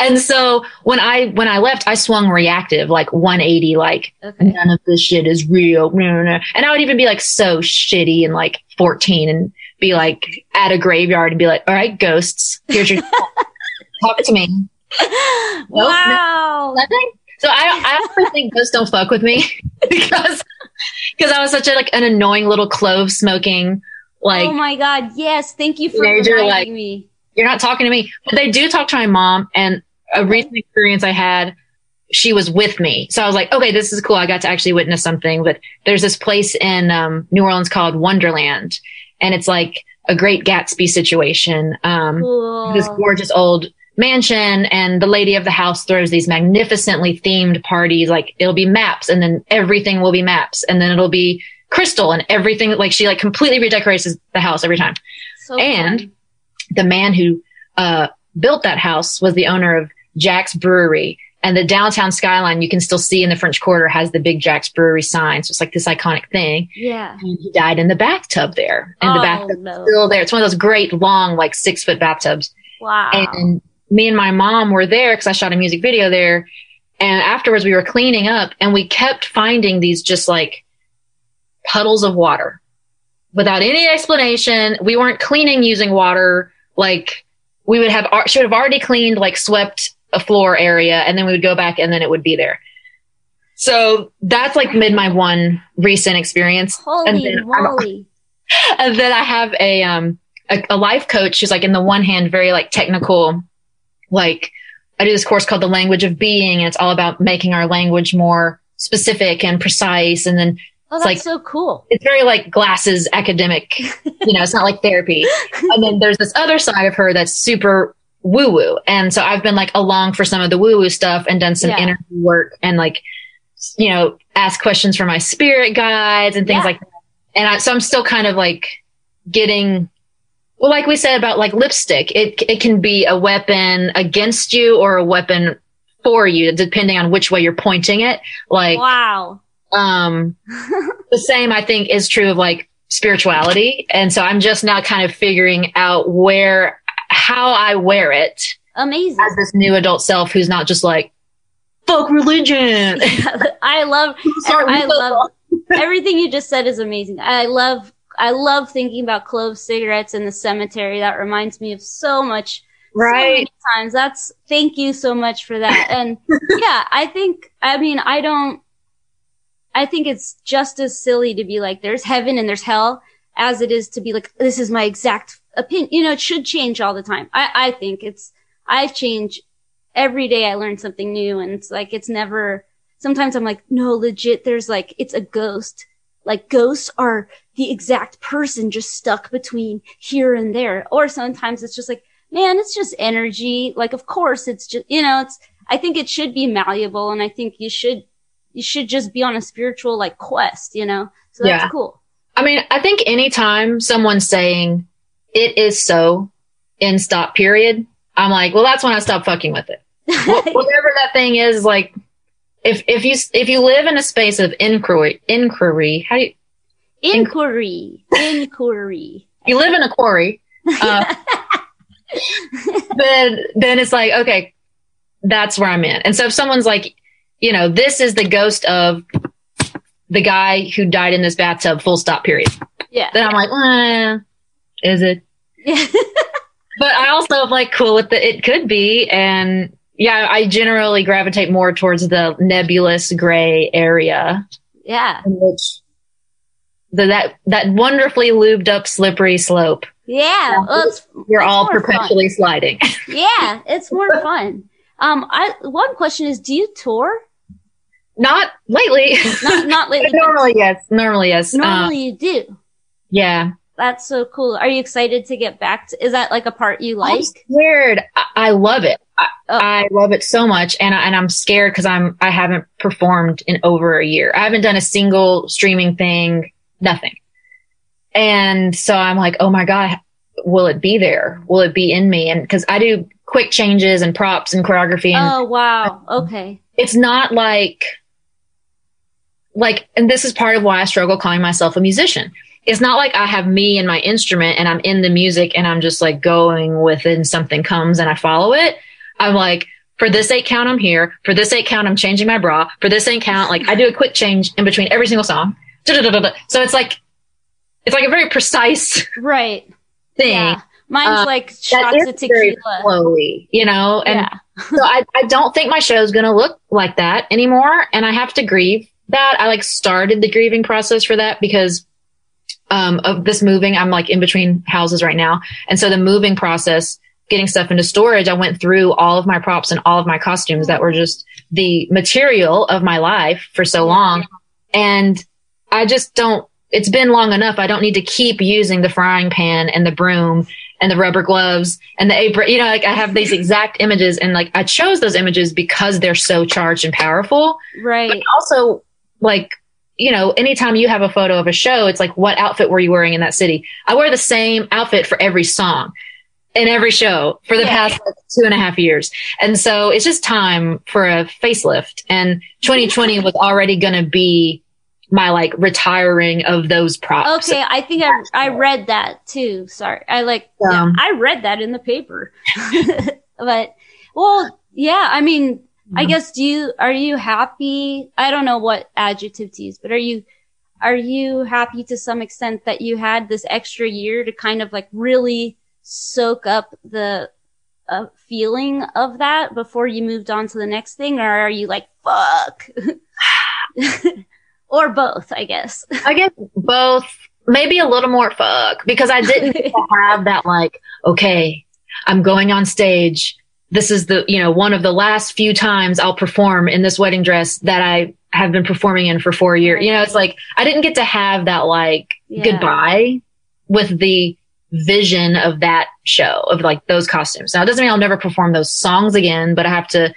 and so when I when I left, I swung reactive, like 180, like Okay. none of this shit is real. And I would even be like so shitty and like 14 and be like at a graveyard and be like, all right, ghosts, here's your talk to me. wow. Nothing. So I, I actually think ghosts don't fuck with me because, because I was such a, like an annoying little clove smoking, like, oh my God. Yes. Thank you for Teenager, reminding like- me. you're not talking to me. But they do talk to my mom and a recent experience I had, she was with me. So I was like, okay, this is cool. I got to actually witness something, but there's this place in, um, New Orleans called Wonderland and it's like a great Gatsby situation. Um, Cool. this gorgeous old mansion and the lady of the house throws these magnificently themed parties. Like it'll be maps and then everything will be maps and then it'll be crystal and everything. Like she like completely redecorates the house every time So and fun. the man who uh, built that house was the owner of Jax Brewery. And the downtown skyline you can still see in the French Quarter has the big Jax Brewery sign. So it's like this iconic thing. Yeah. And he died in the bathtub there. And the Oh, bathtub no. still there. It's one of those great long, like six foot bathtubs. Wow. And me and my mom were there because I shot a music video there. And afterwards we were cleaning up and we kept finding these just like puddles of water without any explanation. We weren't cleaning using water. Like we would have, should have already cleaned, like swept a floor area and then we would go back and then it would be there. So that's like mid my one recent experience. and Holy then I'm- moly. and then I have a um a, a life coach who's like in the one hand very like technical, like I do this course called the language of being, and it's all about making our language more specific and precise. And then Oh, It's that's like- so cool. it's very like glasses academic, you know, it's not like therapy. And then there's this other side of her that's super woo woo. And so I've been like along for some of the woo woo stuff and done some Yeah. interview work and like, you know, ask questions for my spirit guides and things Yeah. like that. And I, so I'm still kind of like getting, well, like we said about like lipstick, it, it can be a weapon against you or a weapon for you, depending on which way you're pointing it. Like, wow. um, the same I think is true of like spirituality. And so I'm just now kind of figuring out where, how I wear it Amazing. as this new adult self who's not just like, fuck religion. I love Sorry, I love everything you just said is amazing. I love I love thinking about clove cigarettes in the cemetery. That reminds me of so much so right. many times. That's thank you so much for that. And yeah, I think I mean I don't I think it's just as silly to be like there's heaven and there's hell as it is to be like this is my exact opinion. You know, it should change all the time. I I think it's I change every day I learn something new and it's like it's never sometimes I'm like no legit there's like it's a ghost. Like ghosts are the exact person just stuck between here and there. Or sometimes it's just like man, it's just energy. Like, of course, it's just, you know, it's, I think it should be malleable and I think you should, you should just be on a spiritual, like, quest, you know? So that's Yeah. cool. I mean, I think anytime someone's saying it is so in stop period, I'm like, well, that's when I stop fucking with it. Whatever that thing is, like, if, if you, if you live in a space of inquiry, inquiry, how do you, Inquiry. Inquiry. you live in a quarry, uh, then then it's like okay, that's where I'm in. And so if someone's like, you know, this is the ghost of the guy who died in this bathtub, full stop, period. Yeah. Then I'm like, eh, is it? Yeah. But I also am like cool with the it could be, and yeah, I generally gravitate more towards the nebulous gray area, yeah. which the, that that wonderfully lubed up slippery slope. Yeah. Well, You're all more fun. perpetually sliding. yeah. It's more fun. Um, I, one question is, do you tour? Not lately. Not, not lately. normally, yes. Normally, yes. Um, Normally you do. yeah. That's so cool. Are you excited to get back to, is that like a part you like? I'm scared. I, I love it. I, oh. I love it so much, and I, and I'm scared because I'm I haven't performed in over a year. I haven't done a single streaming thing, nothing. And so I'm like, oh my god, will it be there? Will it be in me? And because I do quick changes and props and choreography. And oh wow, okay. It's not like like, and this is part of why I struggle calling myself a musician. It's not like I have me and my instrument and I'm in the music and I'm just like going within something comes and I follow it. I'm like, for this eight count, I'm here. For this eight count, I'm changing my bra. For this eight count, like I do a quick change in between every single song. So it's like, it's like a very precise right thing. Yeah. Mine's uh, like shots of tequila. Flowy, you know, and yeah. so I, I don't think my show is going to look like that anymore. And I have to grieve that. I like started the grieving process for that because um, of this moving. I'm like in between houses right now. And so the moving process, getting stuff into storage, I went through all of my props and all of my costumes that were just the material of my life for so long. And I just don't, it's been long enough. I don't need to keep using the frying pan and the broom and the rubber gloves and the apron. You know, like I have these exact images and like I chose those images because they're so charged and powerful. Right. But also like you know, anytime you have a photo of a show, it's like, what outfit were you wearing in that city? I wear the same outfit for every song in every show for the yeah. past like, two and a half years. And so it's just time for a facelift. And 2020 was already going to be my like retiring of those props. Okay. I think I, I read that too. Sorry. I like, um, yeah, I read that in the paper, but well, yeah, I mean, I guess do you are you happy? I don't know what adjective to use, but are you are you happy to some extent that you had this extra year to kind of like really soak up the uh, feeling of that before you moved on to the next thing, or are you like fuck? or both, I guess. I guess both. Maybe a little more fuck because I didn't have that like, okay, I'm going on stage this is the, you know, one of the last few times I'll perform in this wedding dress that I have been performing in for four years. You know, it's like I didn't get to have that like yeah. goodbye with the vision of that show of like those costumes. Now it doesn't mean I'll never perform those songs again, but I have to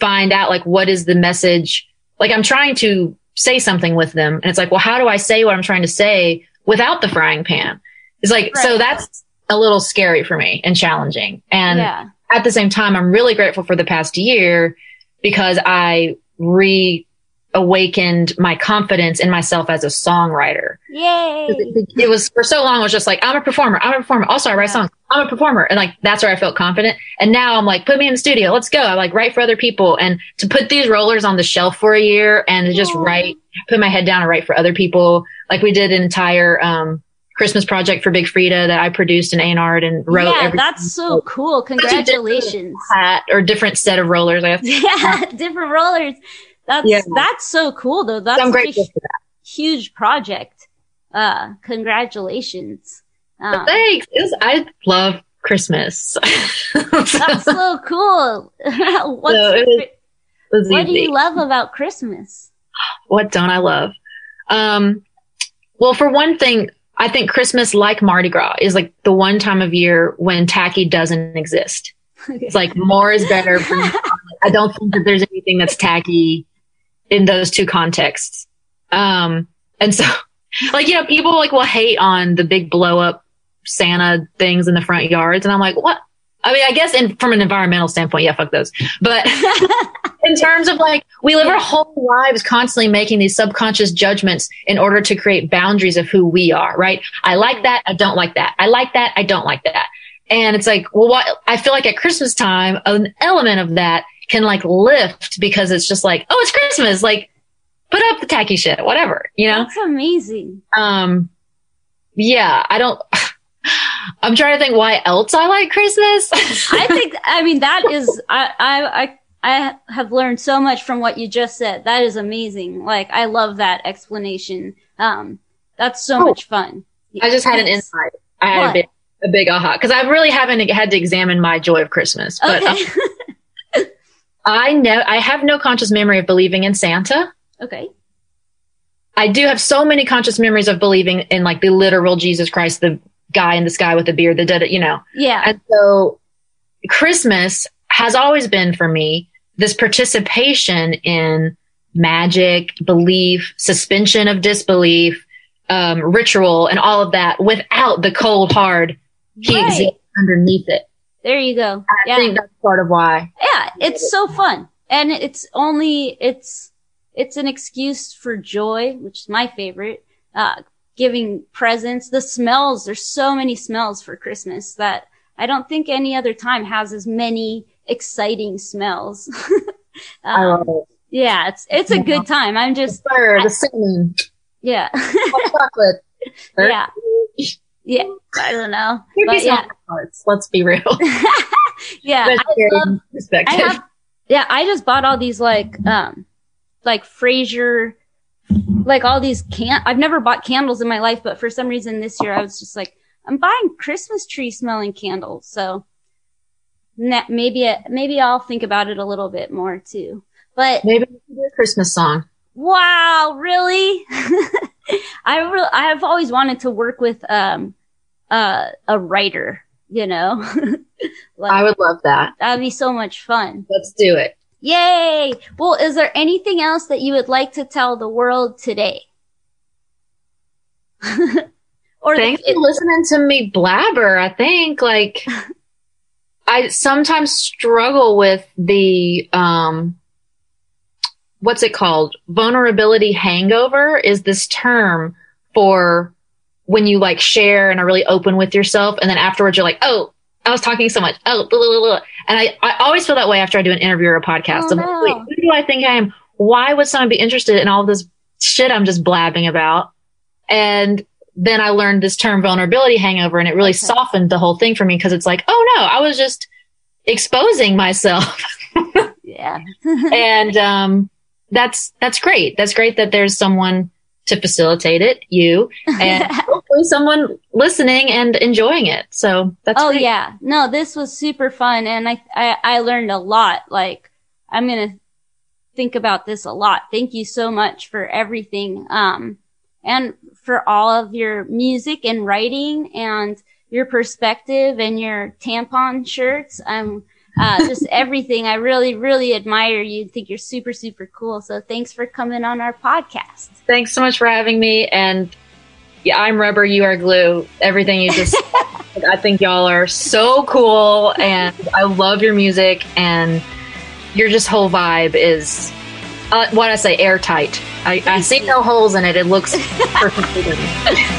find out like what is the message. Like I'm trying to say something with them and it's like, well, how do I say what I'm trying to say without the frying pan? It's like, right. so that's a little scary for me and challenging. And yeah at the same time, I'm really grateful for the past year because I reawakened my confidence in myself as a songwriter. Yay! It, it, was for so long. I was just like, I'm a performer. I'm a performer. Also, I write yeah. songs. I'm a performer, and like that's where I felt confident. And now I'm like, put me in the studio. Let's go. I like write for other people, and to put these rollers on the shelf for a year and to just Aww. write, put my head down and write for other people. Like we did an entire um, Christmas project for Big Freedia that I produced and A&R'd and wrote. Yeah, that's so cool. Congratulations. Hat or different set of rollers, I guess. Yeah, different rollers. That's, yeah. that's so cool though. That's so for that. huge project. Uh, congratulations. Um, thanks. Was, I love Christmas. that's so cool. What's so it was, what do you love about Christmas? What don't I love? Um, well, for one thing, I think Christmas, like Mardi Gras, is like the one time of year when tacky doesn't exist. Okay. It's like more is better. I don't think that there's anything that's tacky in those two contexts. Um, and so, like, you know, people like will hate on the big blow up Santa things in the front yards. And I'm like, what? I mean, I guess in, from an environmental standpoint, yeah, fuck those. But in terms of like, we live our whole lives constantly making these subconscious judgments in order to create boundaries of who we are, right? I like that. I don't like that. I like that. I don't like that. And it's like, well, what I feel like at Christmas time, an element of that can like lift because it's just like, oh, it's Christmas. Like, put up the tacky shit, whatever, you know? That's amazing. Um, yeah, I don't, I'm trying to think why else I like Christmas. I think, I mean, that is, I, I, I, have learned so much from what you just said. That is amazing. Like, I love that explanation. Um, that's so oh, much fun. I just had an insight. I had a big, a big aha because I really haven't had to examine my joy of Christmas, but okay. um, I know I have no conscious memory of believing in Santa. Okay. I do have so many conscious memories of believing in like the literal Jesus Christ, the guy in the sky with a beard, that did it you know. Yeah. And so Christmas has always been for me this participation in magic, belief, suspension of disbelief, um, ritual, and all of that without the cold hard he Right. underneath it. There you go. I yeah. think that's part of why. yeah, it's so fun. And it's only, it's, it's an excuse for joy, which is my favorite. Uh, giving presents, the smells, there's so many smells for Christmas that I don't think any other time has as many exciting smells. I um, love it. yeah, it's, it's a good time. I'm just, The fur, the cinnamon, yeah, chocolate. yeah, yeah, I don't know. Maybe But yeah, parts. Let's be real. yeah, I love, I perspective. have, yeah, I just bought all these like, um, like Fraser, like all these can, I've never bought candles in my life, but for some reason this year I was just like, I'm buying Christmas tree smelling candles. So maybe, maybe I'll think about it a little bit more too. But Maybe do a Christmas song. wow, really? I re- I've always wanted to work with, um, uh, a writer, you know, like, I would love that. that'd be so much fun. Let's do it. Yay! Well, is there anything else that you would like to tell the world today? or Thanks it- for listening to me blabber. I think like I sometimes struggle with the um what's it called? Vulnerability hangover is this term for when you like share and are really open with yourself and then afterwards you're like, "Oh, I was talking so much. Oh, blah, blah, blah. and I, I always feel that way after I do an interview or a podcast. Oh, I'm like, no. wait, who do I think I am? Why would someone be interested in all this shit I'm just blabbing about? And then I learned this term vulnerability hangover and it really Okay. softened the whole thing for me because it's like, oh no, I was just exposing myself. yeah. and um, that's that's great. That's great that there's someone to facilitate it, you, and hopefully someone listening and enjoying it. So that's oh great. yeah. No, this was super fun and I, I, I learned a lot. Like, I'm going to think about this a lot. Thank you so much for everything. Um, and for all of your music and writing and your perspective and your tampon shirts. Um, uh, just everything. I really, really admire you. Think you're super, super cool. So thanks for coming on our podcast. Thanks so much for having me. And yeah, I'm rubber, you are glue. Everything you just, I think y'all are so cool, and I love your music, and your just whole vibe is. Uh, what I say, airtight. I, I see no holes in it. It looks perfect.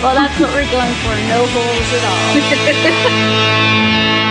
Well, that's what we're going for. No holes at all.